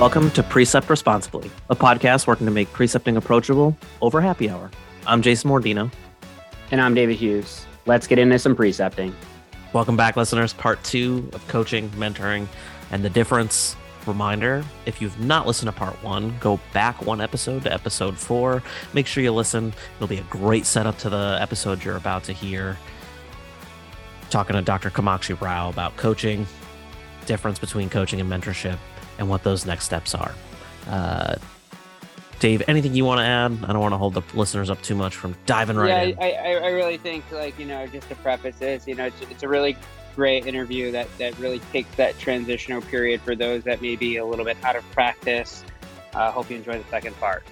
Welcome to Precept Responsibly, a podcast working to make precepting approachable over happy hour. I'm Jason Mordino. And I'm David Hughes. Let's get into some precepting. Welcome back, listeners. Part two of coaching, mentoring, and the difference. Reminder if you've not listened to part one, go back one episode to episode four. Make sure you listen. It'll be a great setup to the episode you're about to hear. Talking to Dr. Kamakshi Rao about coaching, difference between coaching and mentorship, and what those next steps are. Uh, Dave, anything you want to add? I don't want to hold the listeners up too much from diving right yeah, in. I, I, I really think, like, you know, just to preface this, you know, it's, it's a really great interview that, that really takes that transitional period for those that may be a little bit out of practice. Uh, hope you enjoy the second part.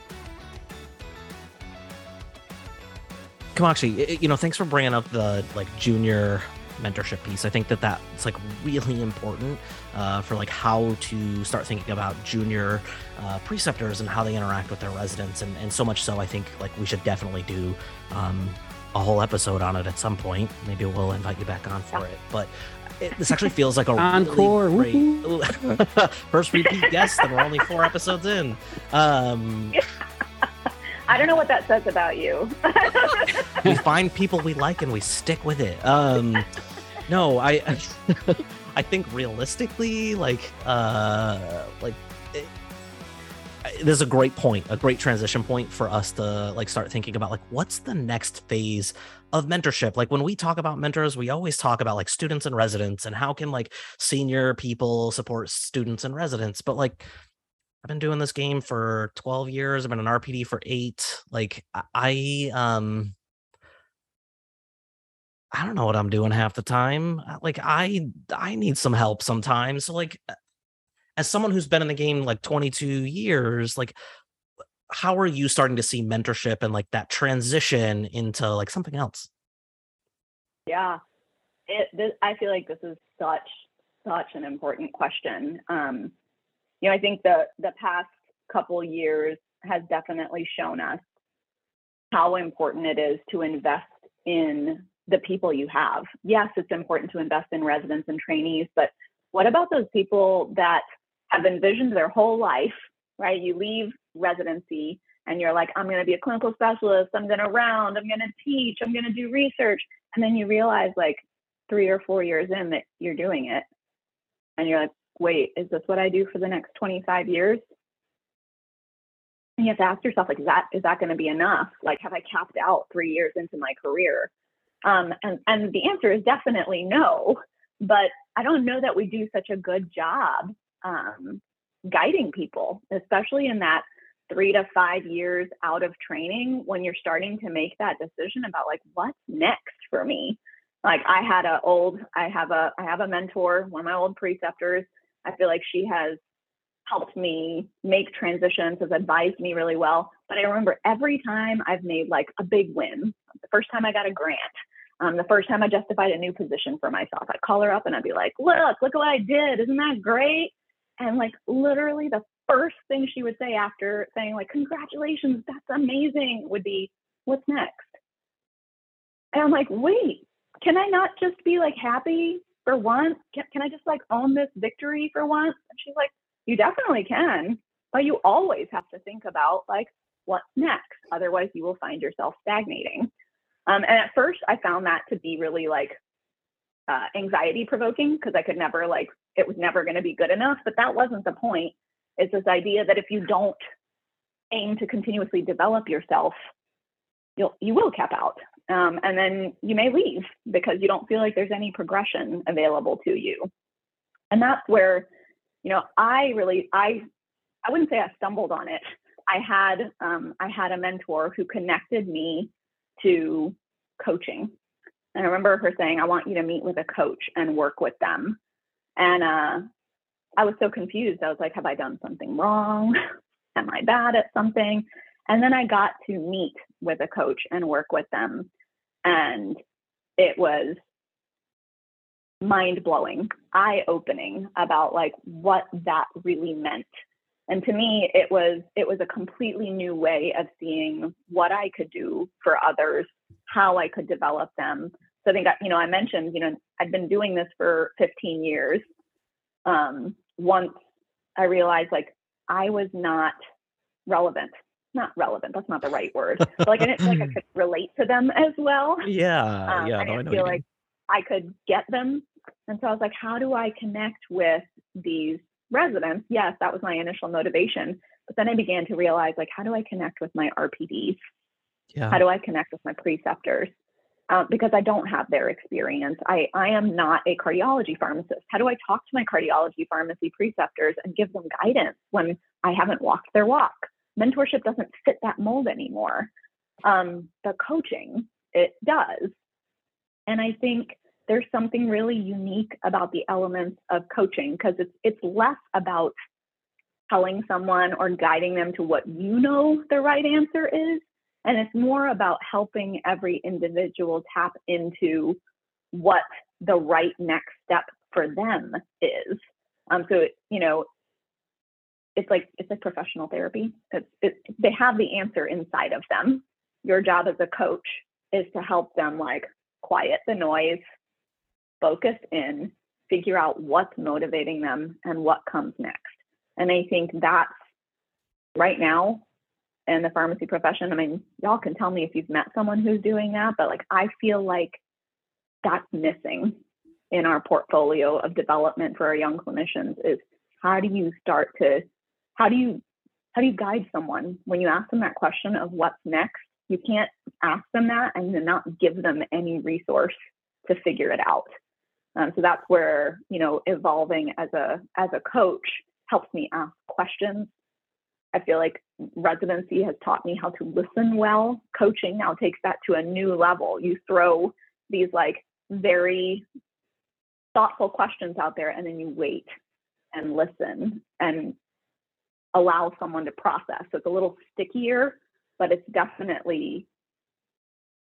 Kamakshi, you know, thanks for bringing up the like junior mentorship piece. I think that that's like really important uh, for like how to start thinking about junior uh, preceptors and how they interact with their residents, and, and so much so, I think like we should definitely do um, a whole episode on it at some point. Maybe we'll invite you back on for it, but. It, this actually feels like a encore really great first repeat guest, and we're only four episodes in. Um, I don't know what that says about you. we find people we like and we stick with it. Um, no, I, I think realistically, like, uh, like, it, there's a great point, a great transition point for us to like start thinking about like what's the next phase of mentorship. Like when we talk about mentors, we always talk about like students and residents and how can like senior people support students and residents, but like I've been doing this game for 12 years. I've been an RPD for eight. Like I um I don't know what I'm doing half the time. Uh, Like I I need some help sometimes. So like uh, as someone who's been in the game like 22 years, like how are you starting to see mentorship and like that transition into like something else? yeah, it. This, I feel like this is such such an important question. Um, you know, I think the the past couple years has definitely shown us how important it is to invest in the people you have. Yes, it's important to invest in residents and trainees, but what about those people that have envisioned their whole life, right? You leave residency and you're like, I'm going to be a clinical specialist, I'm going to round, I'm going to teach, I'm going to do research. And then you realize, like, three or four years in that you're doing it. And you're like, wait, is this what I do for the next 25 years? And you have to ask yourself, like, is that is that going to be enough? Like, have I capped out three years into my career? Um, and and the answer is definitely no. But I don't know that we do such a good job um, guiding people, especially in that three to five years out of training when you're starting to make that decision about like what's next for me. Like I had a old, I have a, I have a mentor, one of my old preceptors. I feel like she has helped me make transitions, has advised me really well. But I remember every time I've made like a big win, the first time I got a grant, um, the first time I justified a new position for myself, I'd call her up and I'd be like, look, look at what I did. Isn't that great? And like literally the first thing she would say after saying like, congratulations, that's amazing would be, what's next? And I'm like, wait, can I not just be like happy for once? Can, can I just like own this victory for once? And she's like, you definitely can, but you always have to think about like what's next. Otherwise, you will find yourself stagnating. Um, and at first, I found that to be really like uh, anxiety provoking because I could never like it was never going to be good enough. But that wasn't the point. It's this idea that if you don't aim to continuously develop yourself, you'll you will cap out, um, and then you may leave because you don't feel like there's any progression available to you. And that's where, you know, I really I I wouldn't say I stumbled on it. I had um, I had a mentor who connected me to coaching. And I remember her saying, I want you to meet with a coach and work with them. And uh, I was so confused. I was like, have I done something wrong? Am I bad at something? And then I got to meet with a coach and work with them. And it was mind blowing, eye opening about like what that really meant and to me it was it was a completely new way of seeing what i could do for others how i could develop them so i think you know i mentioned you know i've been doing this for 15 years um, once i realized like I was not relevant. Not relevant. That's not the right word. But like I didn't feel like I could relate to them as well. Yeah, Um, yeah. I No, I didn't know. feel like I could get them. And so I was like, how do I connect with these residents? Yes, that was my initial motivation. But then I began to realize, like, how do I connect with my RPDs? yeah. How do I connect with my preceptors? Um, because I don't have their experience. I, I am not a cardiology pharmacist. How do I talk to my cardiology pharmacy preceptors and give them guidance when I haven't walked their walk? Mentorship doesn't fit that mold anymore. Um, the coaching, it does. And I think there's something really unique about the elements of coaching because it's it's less about telling someone or guiding them to what you know the right answer is and it's more about helping every individual tap into what the right next step for them is. Um, so you know it's like it's like professional therapy. It's, it, they have the answer inside of them. Your job as a coach is to help them like quiet the noise focus in figure out what's motivating them and what comes next. And i think that's right now in the pharmacy profession i mean y'all can tell me if you've met someone who's doing that but like i feel like that's missing in our portfolio of development for our young clinicians is how do you start to how do you how do you guide someone? When you ask them that question of what's next you can't ask them that and then not give them any resource to figure it out um, so that's where you know evolving as a as a coach helps me ask questions. I feel like residency has taught me how to listen well. Coaching now takes that to a new level. You throw these like very thoughtful questions out there and then you wait and listen and allow someone to process. So it's a little stickier but it's definitely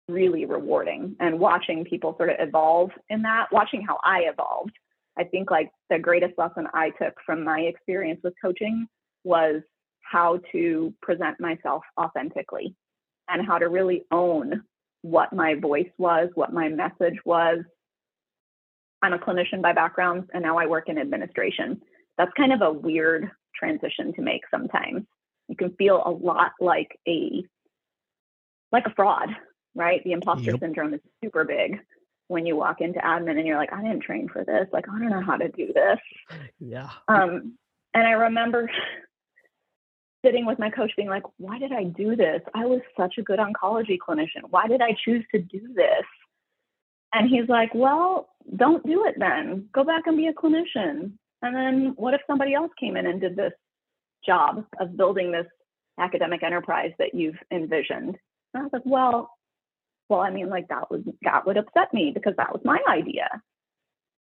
really rewarding and watching people sort of evolve in that watching how i evolved. I think like the greatest lesson i took from my experience with coaching was how to present myself authentically and how to really own what my voice was what my message was. I'm a clinician by background and now i work in administration. That's kind of a weird transition to make sometimes. You can feel a lot like a like a fraud right? The imposter Yep. syndrome is super big when you walk into admin and you're like, I didn't train for this. Like, I don't know how to do this. Yeah. Um, and I remember sitting with my coach being like, why did I do this? I was such a good oncology clinician. Why did I choose to do this? And he's like, well, don't do it then. Go back and be a clinician. And then what if somebody else came in and did this job of building this academic enterprise that you've envisioned? And I was like, well, well, I mean, like that would that would upset me because that was my idea.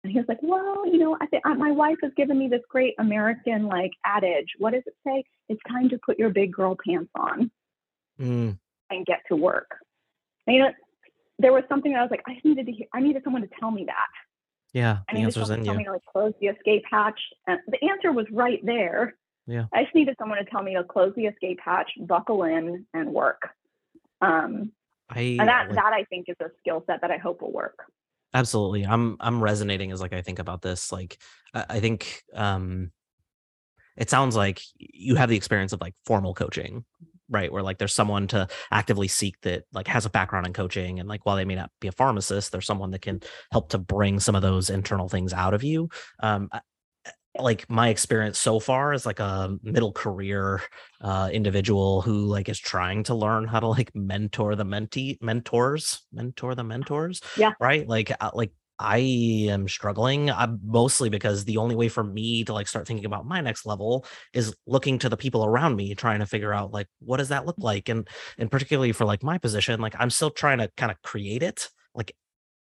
And he was like, well, you know, I think my wife has given me this great American like adage. What does it say? It's time to put your big girl pants on Mm, and get to work. And, you know, there was something that I was like, I needed to hear. I needed someone to tell me that. yeah. I The answer's someone in you. me to like close the escape hatch. And the answer was right there. Yeah. I just needed someone to tell me to close the escape hatch, buckle in, and work. Um, I and that like, that I think is a skill set that I hope will work. absolutely. I'm I'm resonating as like I think about this. Like I, I think um it sounds like you have the experience of like formal coaching right where like there's someone to actively seek that like has a background in coaching and like while they may not be a pharmacist there's someone that can help to bring some of those internal things out of you um like my experience so far is like a middle career uh individual who like is trying to learn how to like mentor the mentee mentors mentor the mentors Yeah. right like uh, like I am struggling uh, mostly because the only way for me to like start thinking about my next level is looking to the people around me trying to figure out like what does that look like and and particularly for like my position like I'm still trying to kind of create it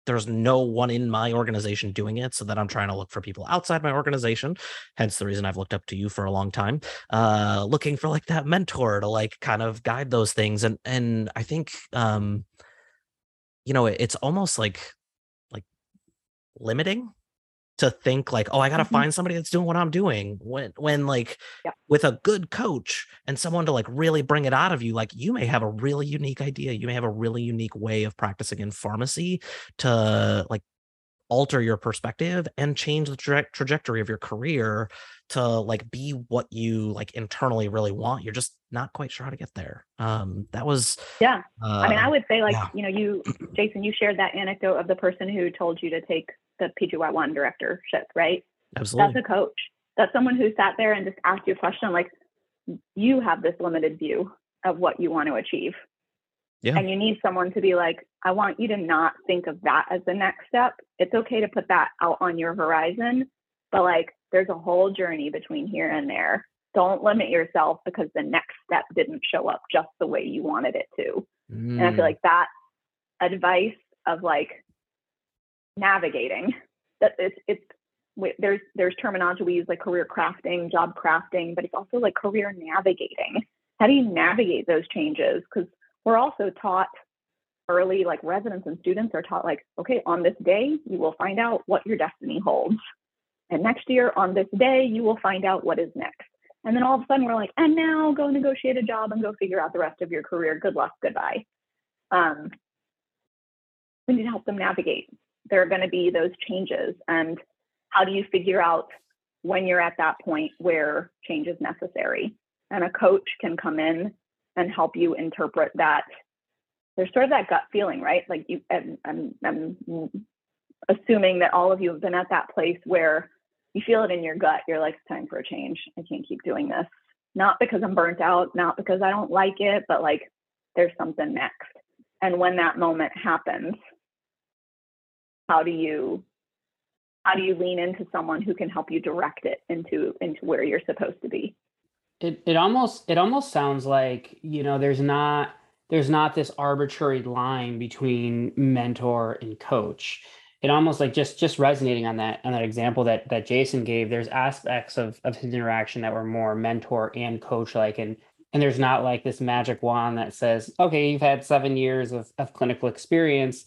there's no one in my organization doing it so that I'm trying to look for people outside my organization hence the reason I've looked up to you for a long time uh looking for like that mentor to like kind of guide those things and and I think um you know it- it's almost like like limiting to think like oh i gotta Mhm. find somebody that's doing what i'm doing when when like Yeah. with a good coach and someone to like really bring it out of you like you may have a really unique idea you may have a really unique way of practicing in pharmacy to like alter your perspective and change the tra- trajectory of your career to like be what you like internally really want. You're just not quite sure how to get there. Um that was yeah. Uh, i mean i would say like yeah. you know you jason you shared that anecdote of the person who told you to take the pgy1 directorship right? Absolutely. that's a coach. That's someone who sat there and just asked you a question like you have this limited view of what you want to achieve Yeah. and you need someone to be like i want you to not think of that as the next step. It's okay to put that out on your horizon but like there's a whole journey between here and there. Don't limit yourself because the next step didn't show up just the way you wanted it to. And i Mm, feel like that advice of like navigating that it's it's there's there's terminology we use like career crafting job crafting but it's also like career navigating. How do you navigate those changes? Because we're also taught early like residents and students are taught like okay on this day you will find out what your destiny holds. And next year on this day you will find out what is next. And then all of a sudden we're like and now go negotiate a job and go figure out the rest of your career. Good luck. Goodbye. Um, we need to help them navigate. There are going to be those changes. And how do you figure out when you're at that point where change is necessary? And a coach can come in and help you interpret that. There's sort of that gut feeling right? Like you and I'm, I'm assuming that all of you have been at that place where you feel it in your gut you're like it's time for a change. I can't keep doing this. Not because i'm burnt out not because i don't like it but like there's something next. And when that moment happens how do you how do you lean into someone who can help you direct it into into where you're supposed to be It it almost it almost sounds like, you know, there's not there's not this arbitrary line between mentor and coach. It almost like just just resonating on that on that example that that Jason gave, there's aspects of of his interaction that were more mentor and coach like and and there's not like this magic wand that says, okay, you've had seven years of, of clinical experience.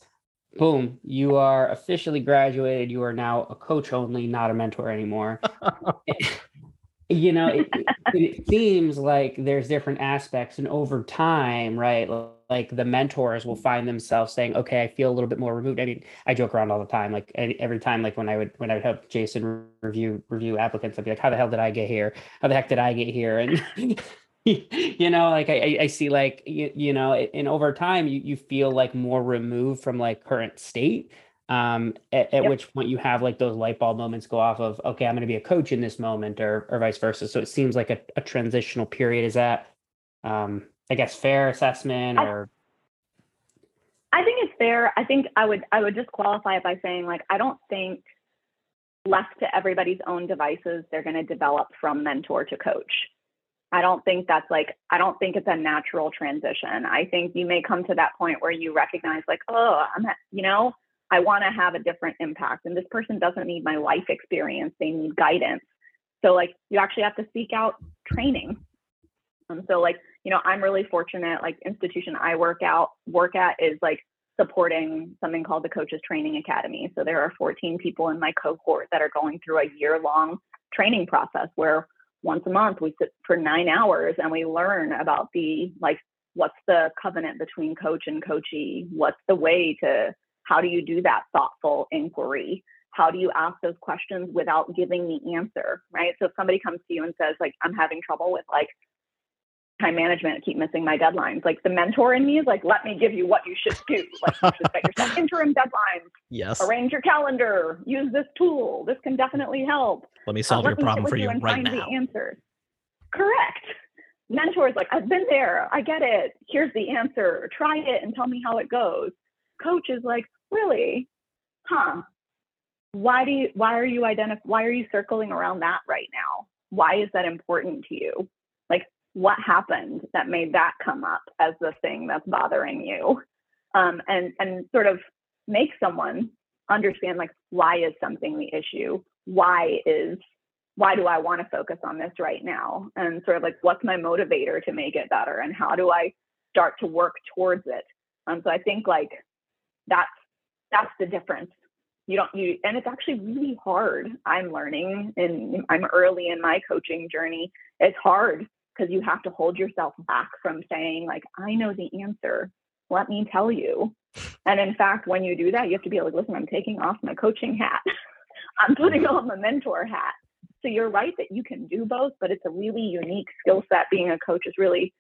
Boom, you are officially graduated. You are now a coach only, not a mentor anymore. you know it, it, seems like there's different aspects and over time right like the mentors will find themselves saying okay i feel a little bit more removed. I mean i joke around all the time like every time like when i would when i would help jason review review applicants i'd be like how the hell did i get here? How the heck did i get here? And you know like i I- i see like you, you know and over time you, you feel like more removed from like current state um at, at Yep. which point you have like those light bulb moments go off of okay i'm going to be a coach in this moment or or vice versa so it seems like a, a transitional period is that um i guess fair assessment I- or I think it's fair. I think I would I would just qualify it by saying like I don't think left to everybody's own devices they're going to develop from mentor to coach. I don't think that's like I don't think it's a natural transition. I think you may come to that point where you recognize like oh I'm at, you know I want to have a different impact and this person doesn't need my life experience they need guidance. So like you actually have to seek out training. Um, so like you know, I'm really fortunate. Like institution I work out work at is like supporting something called the Coaches Training Academy. So there are 14 people in my cohort that are going through a year long training process where once a month we sit for nine hours and we learn about the like what's the covenant between coach and coachee, what's the way to how do you do that thoughtful inquiry how do you ask those questions without giving the answer right so if somebody comes to you and says like i'm having trouble with like time management, I keep missing my deadlines. Like the mentor in me is like, let me give you what you should do. Like you should set yourself interim deadlines, yes arrange your calendar, use this tool. This can definitely help. let me Uh, solve let your problem for you and right find now The answers. Correct. Mentors like, I've been there. I get it. Here's the answer. Try it and tell me how it goes. Coach is like, really? Huh? Why do you? Why are you identif- Why are you circling around that right now? Why is that important to you? Like, what happened that made that come up as the thing that's bothering you? Um, and and sort of make someone understand like why is something the issue? Why is why do I want to focus on this right now? And sort of like what's my motivator to make it better? And how do I start to work towards it? Um, so I think like that's that's the difference. You don't you and it's actually really hard. I'm learning and I'm early in my coaching journey. It's hard because you have to hold yourself back from saying like I know the answer let me tell you. And in fact, when you do that, you have to be like, listen, I'm taking off my coaching hat. I'm putting on the mentor hat. So you're right that you can do both, but it's a really unique skill set. Being a coach is really,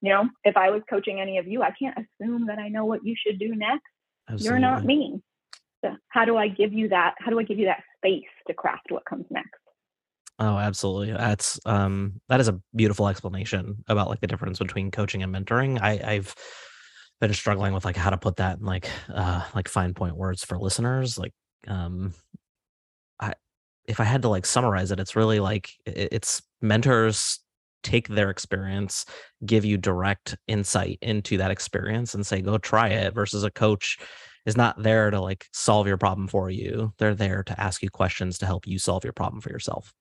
you know, if I was coaching any of you, I can't assume that I know what you should do next. Absolutely. You're not me. So how do I give you that? How do I give you that space to craft what comes next? Oh, absolutely. That's um that is a beautiful explanation about like the difference between coaching and mentoring. I, I've been struggling with like how to put that in like uh like fine point words for listeners. Like um I if I had to like summarize it, it's really like it, it's mentors take their experience, give you direct insight into that experience and say, go try it versus a coach is not there to like solve your problem for you. They're there to ask you questions to help you solve your problem for yourself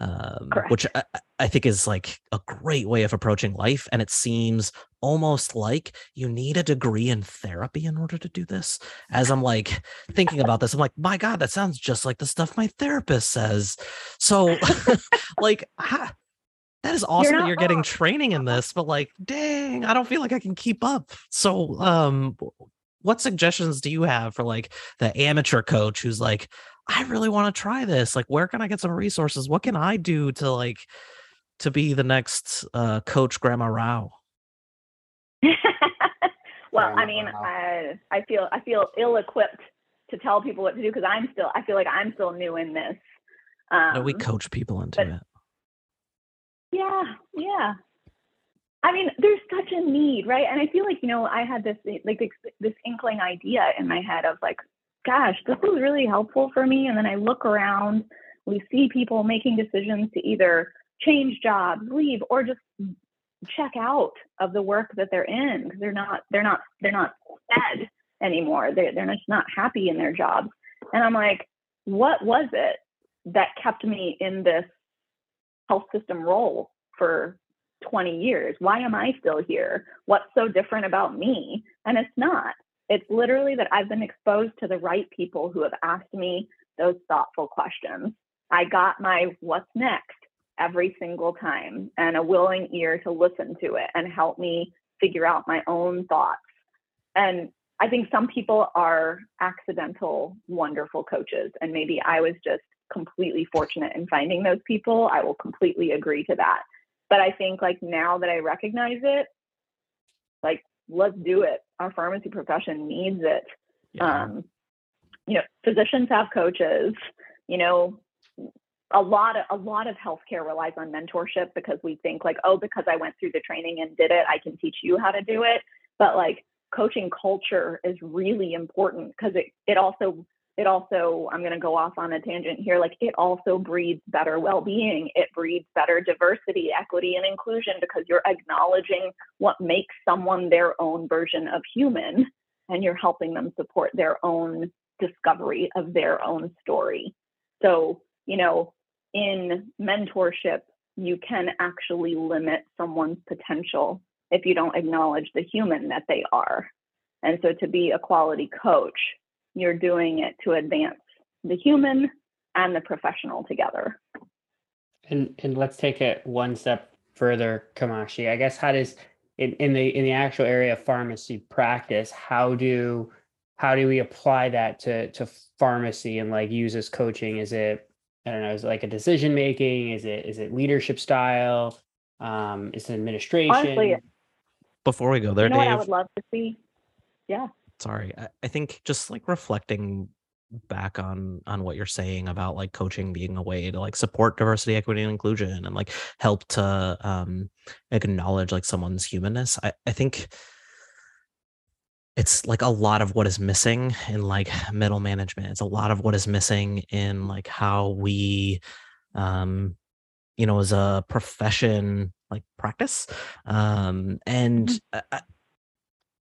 um, which I, I, think is like a great way of approaching life. And it seems almost like you need a degree in therapy in order to do this. As I'm like thinking about this, I'm like, my God, that sounds just like the stuff my therapist says. So, like, ha, that is awesome you're that you're getting training in this, but like, dang, I don't feel like I can keep up. So, um, what suggestions do you have for like the amateur coach who's like, I really want to try this. Like, where can I get some resources? What can I do to like to be the next uh, coach Grandma Rao? well, I mean, I I feel I feel ill equipped to tell people what to do because I'm still I feel like I'm still new in this. Um, no, we coach people into but, it. Yeah, yeah. I mean, there's such a need, right? And I feel like you know I had this like this, inkling idea in my head of like, gosh, this was really helpful for me. And then I look around, we see people making decisions to either change jobs, leave, or just check out of the work that they're in because they're not they're not they're not fed anymore. They're they're just not happy in their jobs. And I'm like, what was it that kept me in this health system role for 20 years? Why am I still here? What's so different about me? And it's not. It's literally that I've been exposed to the right people who have asked me those thoughtful questions. I got my what's next every single time and a willing ear to listen to it and help me figure out my own thoughts. And I think some people are accidental, wonderful coaches. And maybe I was just completely fortunate in finding those people. I will completely agree to that. But I think like now that I recognize it, like let's do it. Our pharmacy profession needs it. Yeah. Um, you know, physicians have coaches. You know, a lot of a lot of healthcare relies on mentorship because we think like, oh, because I went through the training and did it, I can teach you how to do it. But like coaching culture is really important because it it also it also i'm going to go off on a tangent here like it also breeds better well-being. It breeds better diversity equity and inclusion because you're acknowledging what makes someone their own version of human and you're helping them support their own discovery of their own story. So you know in mentorship you can actually limit someone's potential if you don't acknowledge the human that they are. And so to be a quality coach you're doing it to advance the human and the professional together. And and let's take it one step further, Kamakshi. I guess how does in, in the in the actual area of pharmacy practice, how do how do we apply that to to pharmacy and like use as coaching? Is it I don't know, is it like a decision making? Is it is it leadership style? Um, is it administration? Honestly, Before we go there, you know Dave, what I would love to see? Yeah sorry I, I think just like reflecting back on on what you're saying about like coaching being a way to like support diversity equity and inclusion and like help to um acknowledge like someone's humanness i i think it's like a lot of what is missing in like middle management it's a lot of what is missing in like how we um you know as a profession like practice um and mm-hmm. I,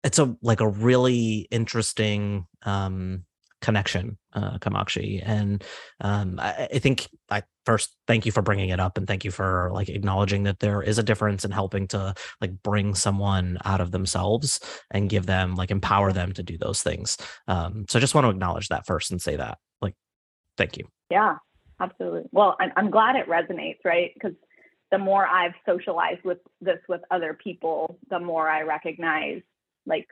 it's a like a really interesting um connection uh kamakshi and um I, I, think i first thank you for bringing it up and thank you for like acknowledging that there is a difference in helping to like bring someone out of themselves and give them like empower them to do those things. Um so i just want to acknowledge that first and say that like thank you. Yeah absolutely. Well i'm, I'm glad it resonates right? Because the more i've socialized with this with other people the more i recognize like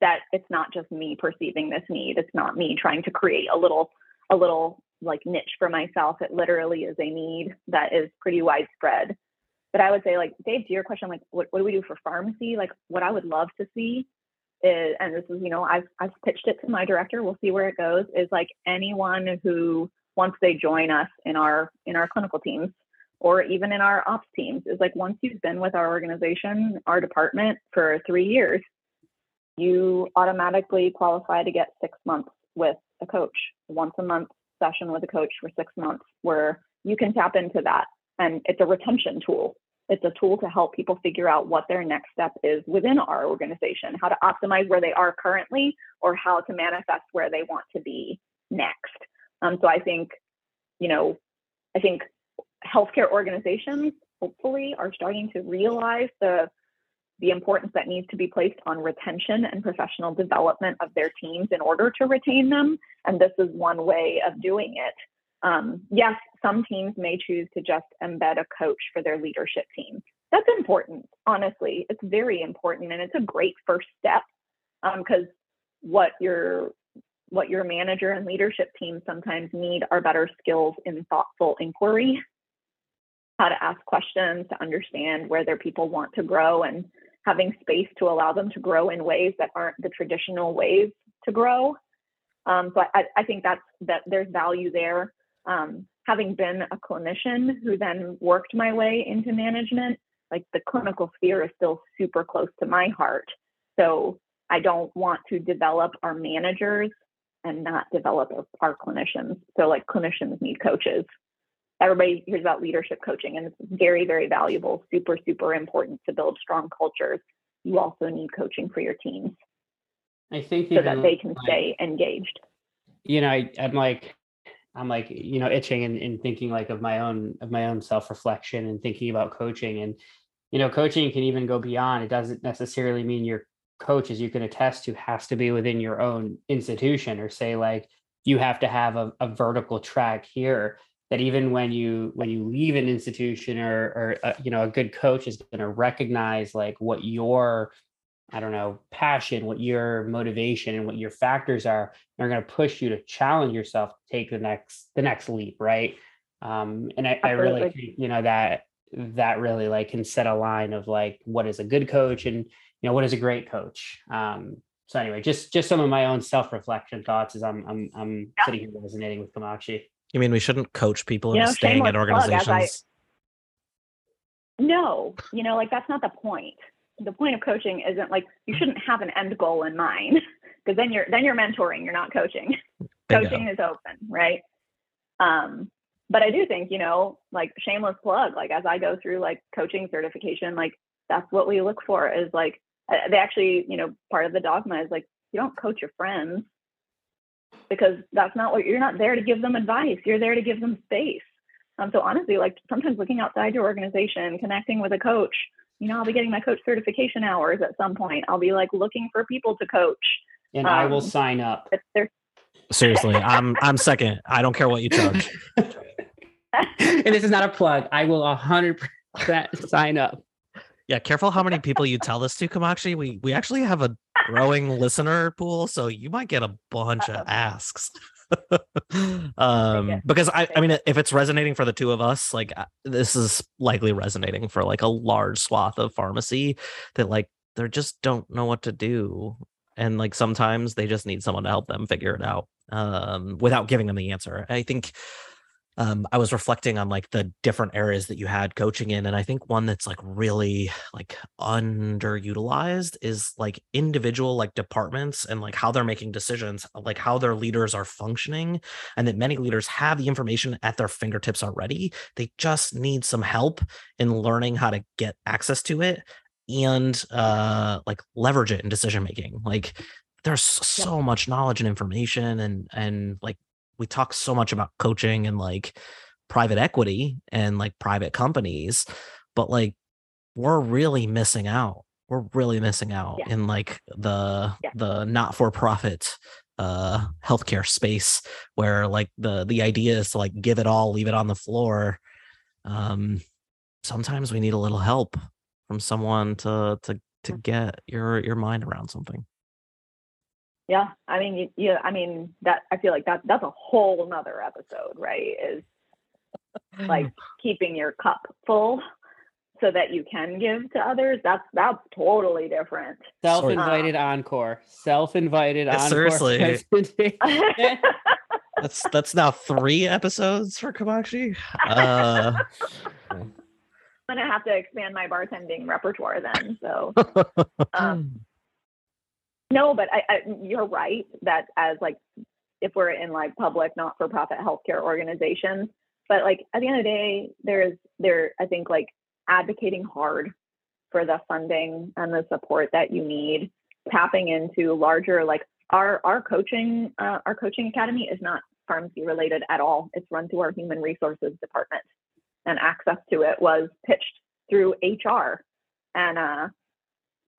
that it's not just me perceiving this need. It's not me trying to create a little a little like niche for myself. It literally is a need that is pretty widespread. But I would say, like Dave, to your question, like what, what do we do for pharmacy? Like what I would love to see is, and this is, you know, I've I've pitched it to my director. We'll see where it goes. Is like anyone who once they join us in our in our clinical teams or even in our ops teams is like once you've been with our organization, our department for three years, you automatically qualify to get six months with a coach, once a month session with a coach for six months, where you can tap into that. And it's a retention tool. It's a tool to help people figure out what their next step is within our organization, how to optimize where they are currently, or how to manifest where they want to be next. Um, so I think, you know, I think healthcare organizations hopefully are starting to realize the the importance that needs to be placed on retention and professional development of their teams in order to retain them. And this is one way of doing it. Um, yes, some teams may choose to just embed a coach for their leadership team. That's important, honestly. It's very important, and it's a great first step because um, what your what your manager and leadership team sometimes need are better skills in thoughtful inquiry, how to ask questions to understand where their people want to grow, and having space to allow them to grow in ways that aren't the traditional ways to grow. Um, so I, I, think that's that there's value there. Um, having been a clinician who then worked my way into management, like the clinical sphere is still super close to my heart. So I don't want to develop our managers and not develop our clinicians. So like clinicians need coaches everybody hears about leadership coaching and it's very very valuable super super important to build strong cultures. You also need coaching for your teams i think so that they can like, stay engaged. You know I, am like i'm like you know itching and, and thinking like of my own of my own self-reflection and thinking about coaching. And you know coaching can even go beyond. It doesn't necessarily mean your coach as you can attest to has to be within your own institution or say like you have to have a, a vertical track here that even when you when you leave an institution or or uh, you know a good coach is going to recognize like what your I don't know passion, what your motivation and what your factors are, they're going to push you to challenge yourself to take the next the next leap, right? Um, and I, I really think you know that that really like can set a line of like what is a good coach and you know what is a great coach. Um, so anyway, just just some of my own self reflection thoughts as I'm I'm I'm yeah. sitting here resonating with Kamakshi. You mean we shouldn't coach people into staying at organizations? I, no, you know, like that's not the point. The point of coaching isn't like you shouldn't have an end goal in mind because then you're then you're mentoring, you're not coaching. coaching is open, right? Um, but I do think, you know, like shameless plug, like as I go through like coaching certification, like that's what we look for is like uh, they actually, you know, part of the dogma is like you don't coach your friends because that's not what you're not there to give them advice. You're there to give them space. Um, so honestly, like sometimes looking outside your organization, connecting with a coach, you know, I'll be getting my coach certification hours at some point. I'll be like looking for people to coach. And um, I will um, sign up. Seriously, I'm I'm second. I don't care what you charge. and this is not a plug. I will hundred percent sign up. Yeah, careful how many people you tell this to, Kamakshi. We we actually have a growing listener pool, so you might get a bunch Uh-oh. of asks. um because I I mean if it's resonating for the two of us, like uh, this is likely resonating for like a large swath of pharmacy that like they just don't know what to do and like sometimes they just need someone to help them figure it out um without giving them the answer. I think um, I was reflecting on like the different areas that you had coaching in, and I think one that's like really like underutilized is like individual like departments and like how they're making decisions, like how their leaders are functioning, and that many leaders have the information at their fingertips already. They just need some help in learning how to get access to it and uh like leverage it in decision making. Like there's so much knowledge and information and and like we talk so much about coaching and like private equity and like private companies, but like we're really missing out. We're really missing out yeah. in like the yeah. the not for profit uh healthcare space where like the the idea is to like give it all leave it on the floor um sometimes we need a little help from someone to to to get your your mind around something Yeah, I mean, you, you, I mean that. I feel like that that's a whole nother episode, right? Is like keeping your cup full so that you can give to others. That's that's totally different. Self-invited encore. Self-invited Yeah, encore. seriously. that's that's now three episodes for Kamakshi. Uh, I'm gonna have to expand my bartending repertoire then. So um, no, but I, I, you're right that as like if we're in like public not-for-profit healthcare organizations, but like at the end of the day, there's there I think like advocating hard for the funding and the support that you need, tapping into larger like our our coaching uh, our coaching academy is not pharmacy related at all. It's run through our human resources department, and access to it was pitched through HR. And uh,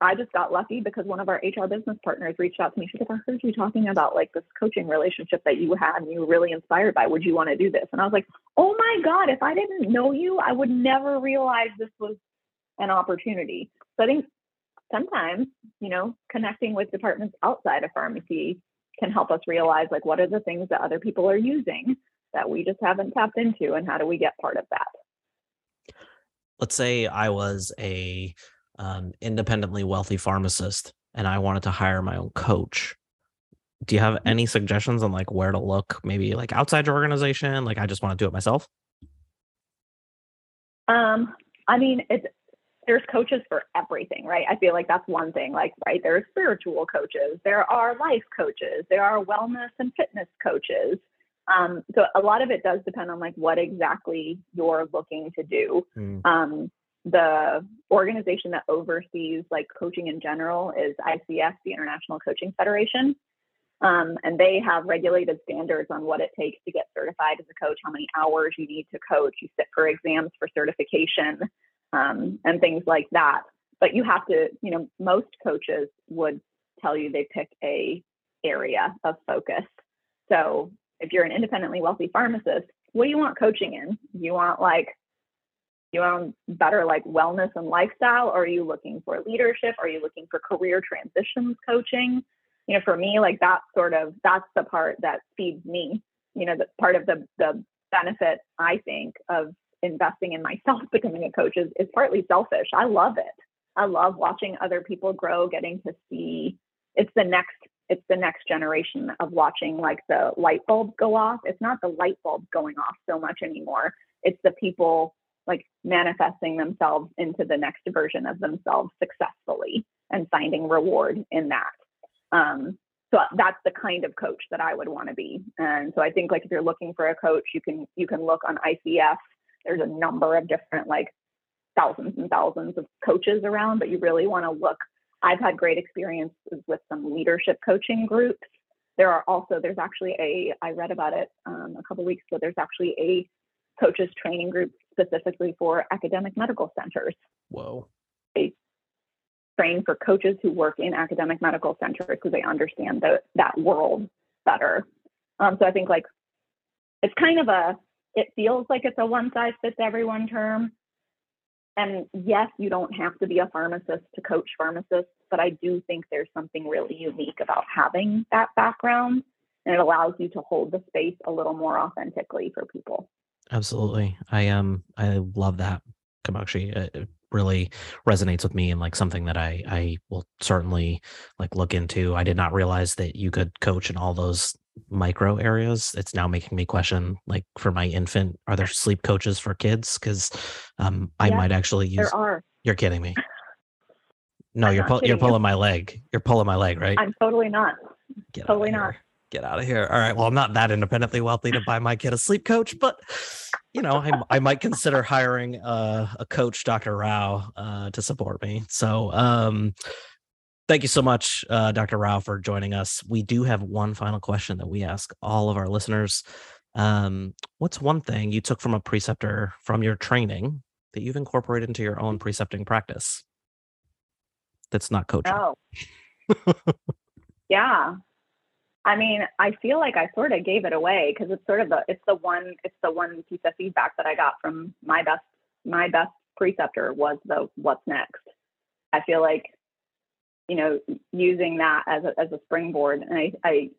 I just got lucky because one of our HR business partners reached out to me. She's like, I heard you talking about like this coaching relationship that you had and you were really inspired by. Would you want to do this? And I was like, oh my God, if I didn't know you, I would never realize this was an opportunity. So I think sometimes, you know, connecting with departments outside of pharmacy can help us realize like what are the things that other people are using that we just haven't tapped into and how do we get part of that? let's say I was a um, independently wealthy pharmacist and I wanted to hire my own coach. Do you have any suggestions on like where to look? Maybe like outside your organization? Like I just want to do it myself. Um, I mean, it's there's coaches for everything, right? I feel like that's one thing. Like, right, there are spiritual coaches, there are life coaches, there are wellness and fitness coaches. Um, so a lot of it does depend on like what exactly you're looking to do. Mm. Um, the organization that oversees like coaching in general is ICF, the International Coaching Federation. Um, and they have regulated standards on what it takes to get certified as a coach, how many hours you need to coach, you sit for exams for certification, um, and things like that. But you have to, you know, most coaches would tell you they pick a area of focus. So if you're an independently wealthy pharmacist, what do you want coaching in? You want like you want better like wellness and lifestyle? Or are you looking for leadership? Are you looking for career transitions coaching? You know for me like that sort of that's the part that feeds me you know the part of the the benefit i think of investing in myself becoming a coach is, is partly selfish. I love it. I love watching other people grow getting to see it's the next it's the next generation of watching like the light bulbs go off. It's not the light bulbs going off so much anymore. It's the people like manifesting themselves into the next version of themselves successfully and finding reward in that. Um, so that's the kind of coach that I would want to be. And so I think like if you're looking for a coach, you can you can look on ICF. There's a number of different like thousands and thousands of coaches around, but you really want to look. I've had great experiences with some leadership coaching groups. There are also there's actually a I read about it um, a couple weeks ago. There's actually a coaches training group specifically for academic medical centers. Whoa. They train for coaches who work in academic medical centers because they understand the, that world better. Um, so I think like it's kind of a, it feels like it's a one size fits everyone term. And yes, you don't have to be a pharmacist to coach pharmacists, but I do think there's something really unique about having that background and it allows you to hold the space a little more authentically for people. Absolutely. I um I love that Kamakshi. It, really resonates with me and like something that I I will certainly like look into. I did not realize that you could coach in all those micro areas. It's now making me question like for my infant, are there sleep coaches for kids? Because um I Yeah, might actually use There are. you're kidding me. No, I'm you're pull, you're kidding you. pulling my leg. You're pulling my leg, right? I'm totally not. Get totally not. Get out of here. All right. Well, I'm not that independently wealthy to buy my kid a sleep coach, but you know, I, I might consider hiring a coach, Dr. Rao, uh, to support me. So, um, thank you so much, uh, Dr. Rao, for joining us. We do have one final question that we ask all of our listeners. Um, what's one thing you took from a preceptor from your training that you've incorporated into your own precepting practice? That's not coaching. Oh. yeah. I mean, I feel like I sort of gave it away because it's sort of the it's the one it's the one piece of feedback that I got from my best my best preceptor was the what's next. I feel like you know, using that as a, as a springboard. And I, I,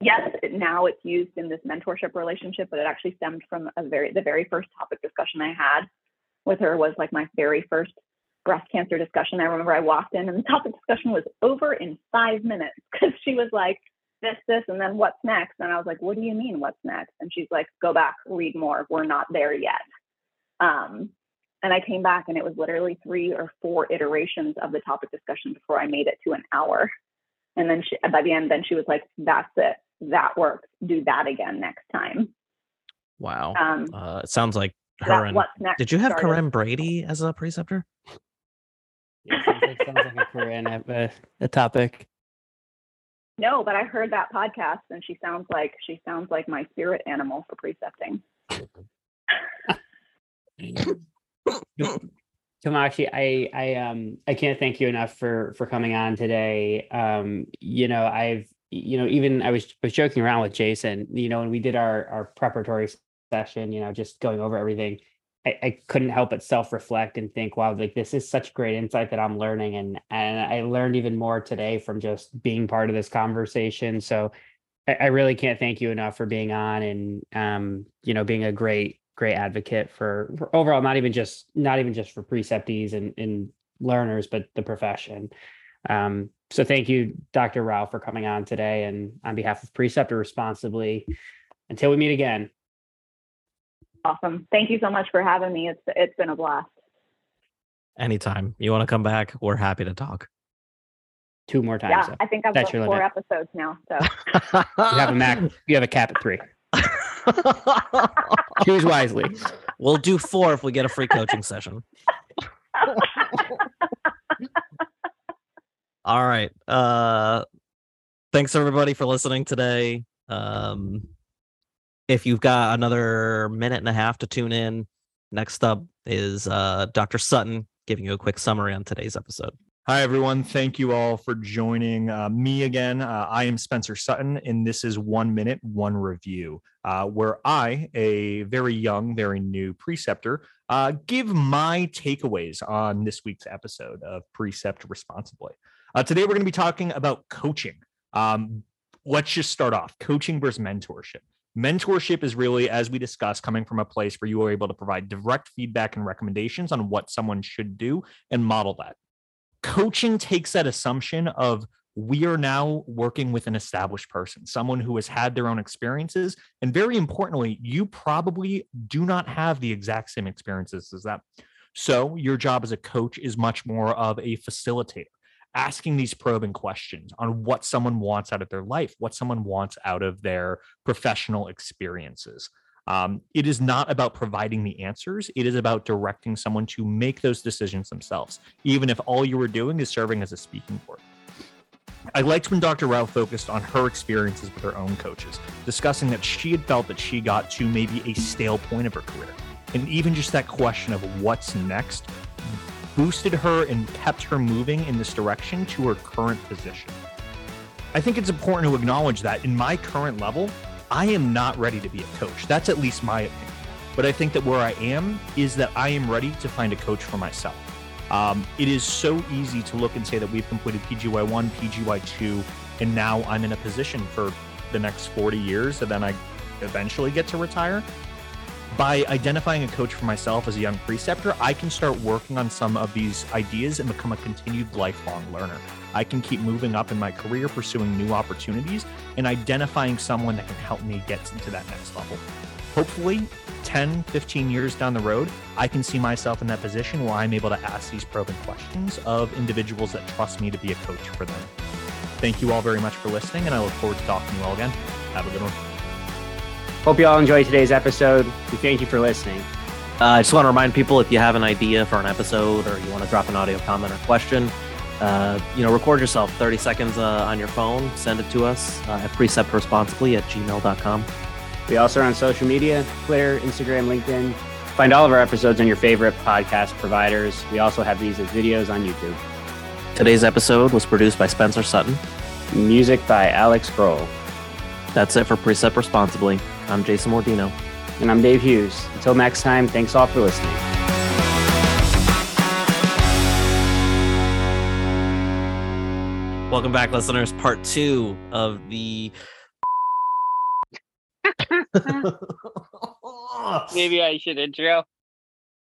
yes, now it's used in this mentorship relationship, but it actually stemmed from a very, the very first topic discussion I had with her was like my very first breast cancer discussion. I remember I walked in and the topic discussion was over in five minutes because she was like, this, this, and then what's next? And I was like, what do you mean, what's next? And she's like, go back, read more. We're not there yet. Um, and I came back and it was literally three or four iterations of the topic discussion before I made it to an hour. And then she, by the end, then she was like, that's it. That works. Do that again next time. Wow. Um, Uh, it sounds like her and. what's next Did you have started- Corinne Brady as a preceptor? Yeah, sounds like, sounds like a Corinne, uh, a topic. No, but I heard that podcast and she sounds like she sounds like my spirit animal for precepting. Kamakshi, I I um I can't thank you enough for for coming on today. Um, you know, I've you know even I was was joking around with Jason. You know, when we did our our preparatory session, you know, just going over everything, I, I couldn't help but self reflect and think, wow, like this is such great insight that I'm learning, and and I learned even more today from just being part of this conversation. So. I, I really can't thank you enough for being on and um, you know, being a great great advocate for, for overall not even just not even just for preceptees and, and learners but the profession um, so thank you dr rao for coming on today and on behalf of preceptor responsibly until we meet again Awesome. Thank you so much for having me. It's it's been a blast. Anytime you want to come back, we're happy to talk. two more times Yeah, so I think I've That's got four limit. episodes now. So you have a mac you have a cap at three choose wisely we'll do four if we get a free coaching session. All right. Uh thanks everybody for listening today. Um if you've got another minute and a half to tune in, next up is uh Dr. Sutton giving you a quick summary on today's episode. Hi, everyone. Thank you all for joining uh, me again. Uh, I am Spencer Sutton, and this is One Minute, One Review, uh, where I, a very young, very new preceptor, uh, give my takeaways on this week's episode of Precept Responsibly. Uh, today, we're going to be talking about coaching. Um, let's just start off coaching versus mentorship. Mentorship is really, as we discussed, coming from a place where you are able to provide direct feedback and recommendations on what someone should do and model that coaching takes that assumption of we are now working with an established person, someone who has had their own experiences. And very importantly, you probably do not have the exact same experiences as that. So your job as a coach is much more of a facilitator, asking these probing questions on what someone wants out of their life, what someone wants out of their professional experiences. Um, it is not about providing the answers. It is about directing someone to make those decisions themselves, even if all you were doing is serving as a speaking board. I liked when Dr. Rao focused on her experiences with her own coaches, discussing that she had felt that she got to maybe a stale point of her career. And even just that question of what's next boosted her and kept her moving in this direction to her current position. I think it's important to acknowledge that in my current level, I am not ready to be a coach. That's at least my opinion. But I think that where I am is that I am ready to find a coach for myself. Um, it is so easy to look and say that we've completed PGY1, PGY2, and now I'm in a position for the next 40 years, and then I eventually get to retire. By identifying a coach for myself as a young preceptor, I can start working on some of these ideas and become a continued lifelong learner. I can keep moving up in my career, pursuing new opportunities, and identifying someone that can help me get to that next level. Hopefully, 10, 15 years down the road, I can see myself in that position where I'm able to ask these probing questions of individuals that trust me to be a coach for them. Thank you all very much for listening, and I look forward to talking to you all again. Have a good one. Hope you all enjoyed today's episode we thank you for listening Uh, I just want to remind people if you have an idea for an episode or you want to drop an audio comment or question, uh, you know, record yourself 30 seconds uh, on your phone, send it to us uh, at preceptresponsibly at gmail.com. We also are on social media Twitter, Instagram, LinkedIn. Find all of our episodes on your favorite podcast providers. We also have these as videos on YouTube. Today's episode was produced by Spencer Sutton. Music by Alex Grohl. That's it for Precept Responsibly. I'm Jason Mordino. And I'm Dave Hughes. Until next time, thanks all for listening. Welcome back, listeners. Part two of the. Maybe I should intro.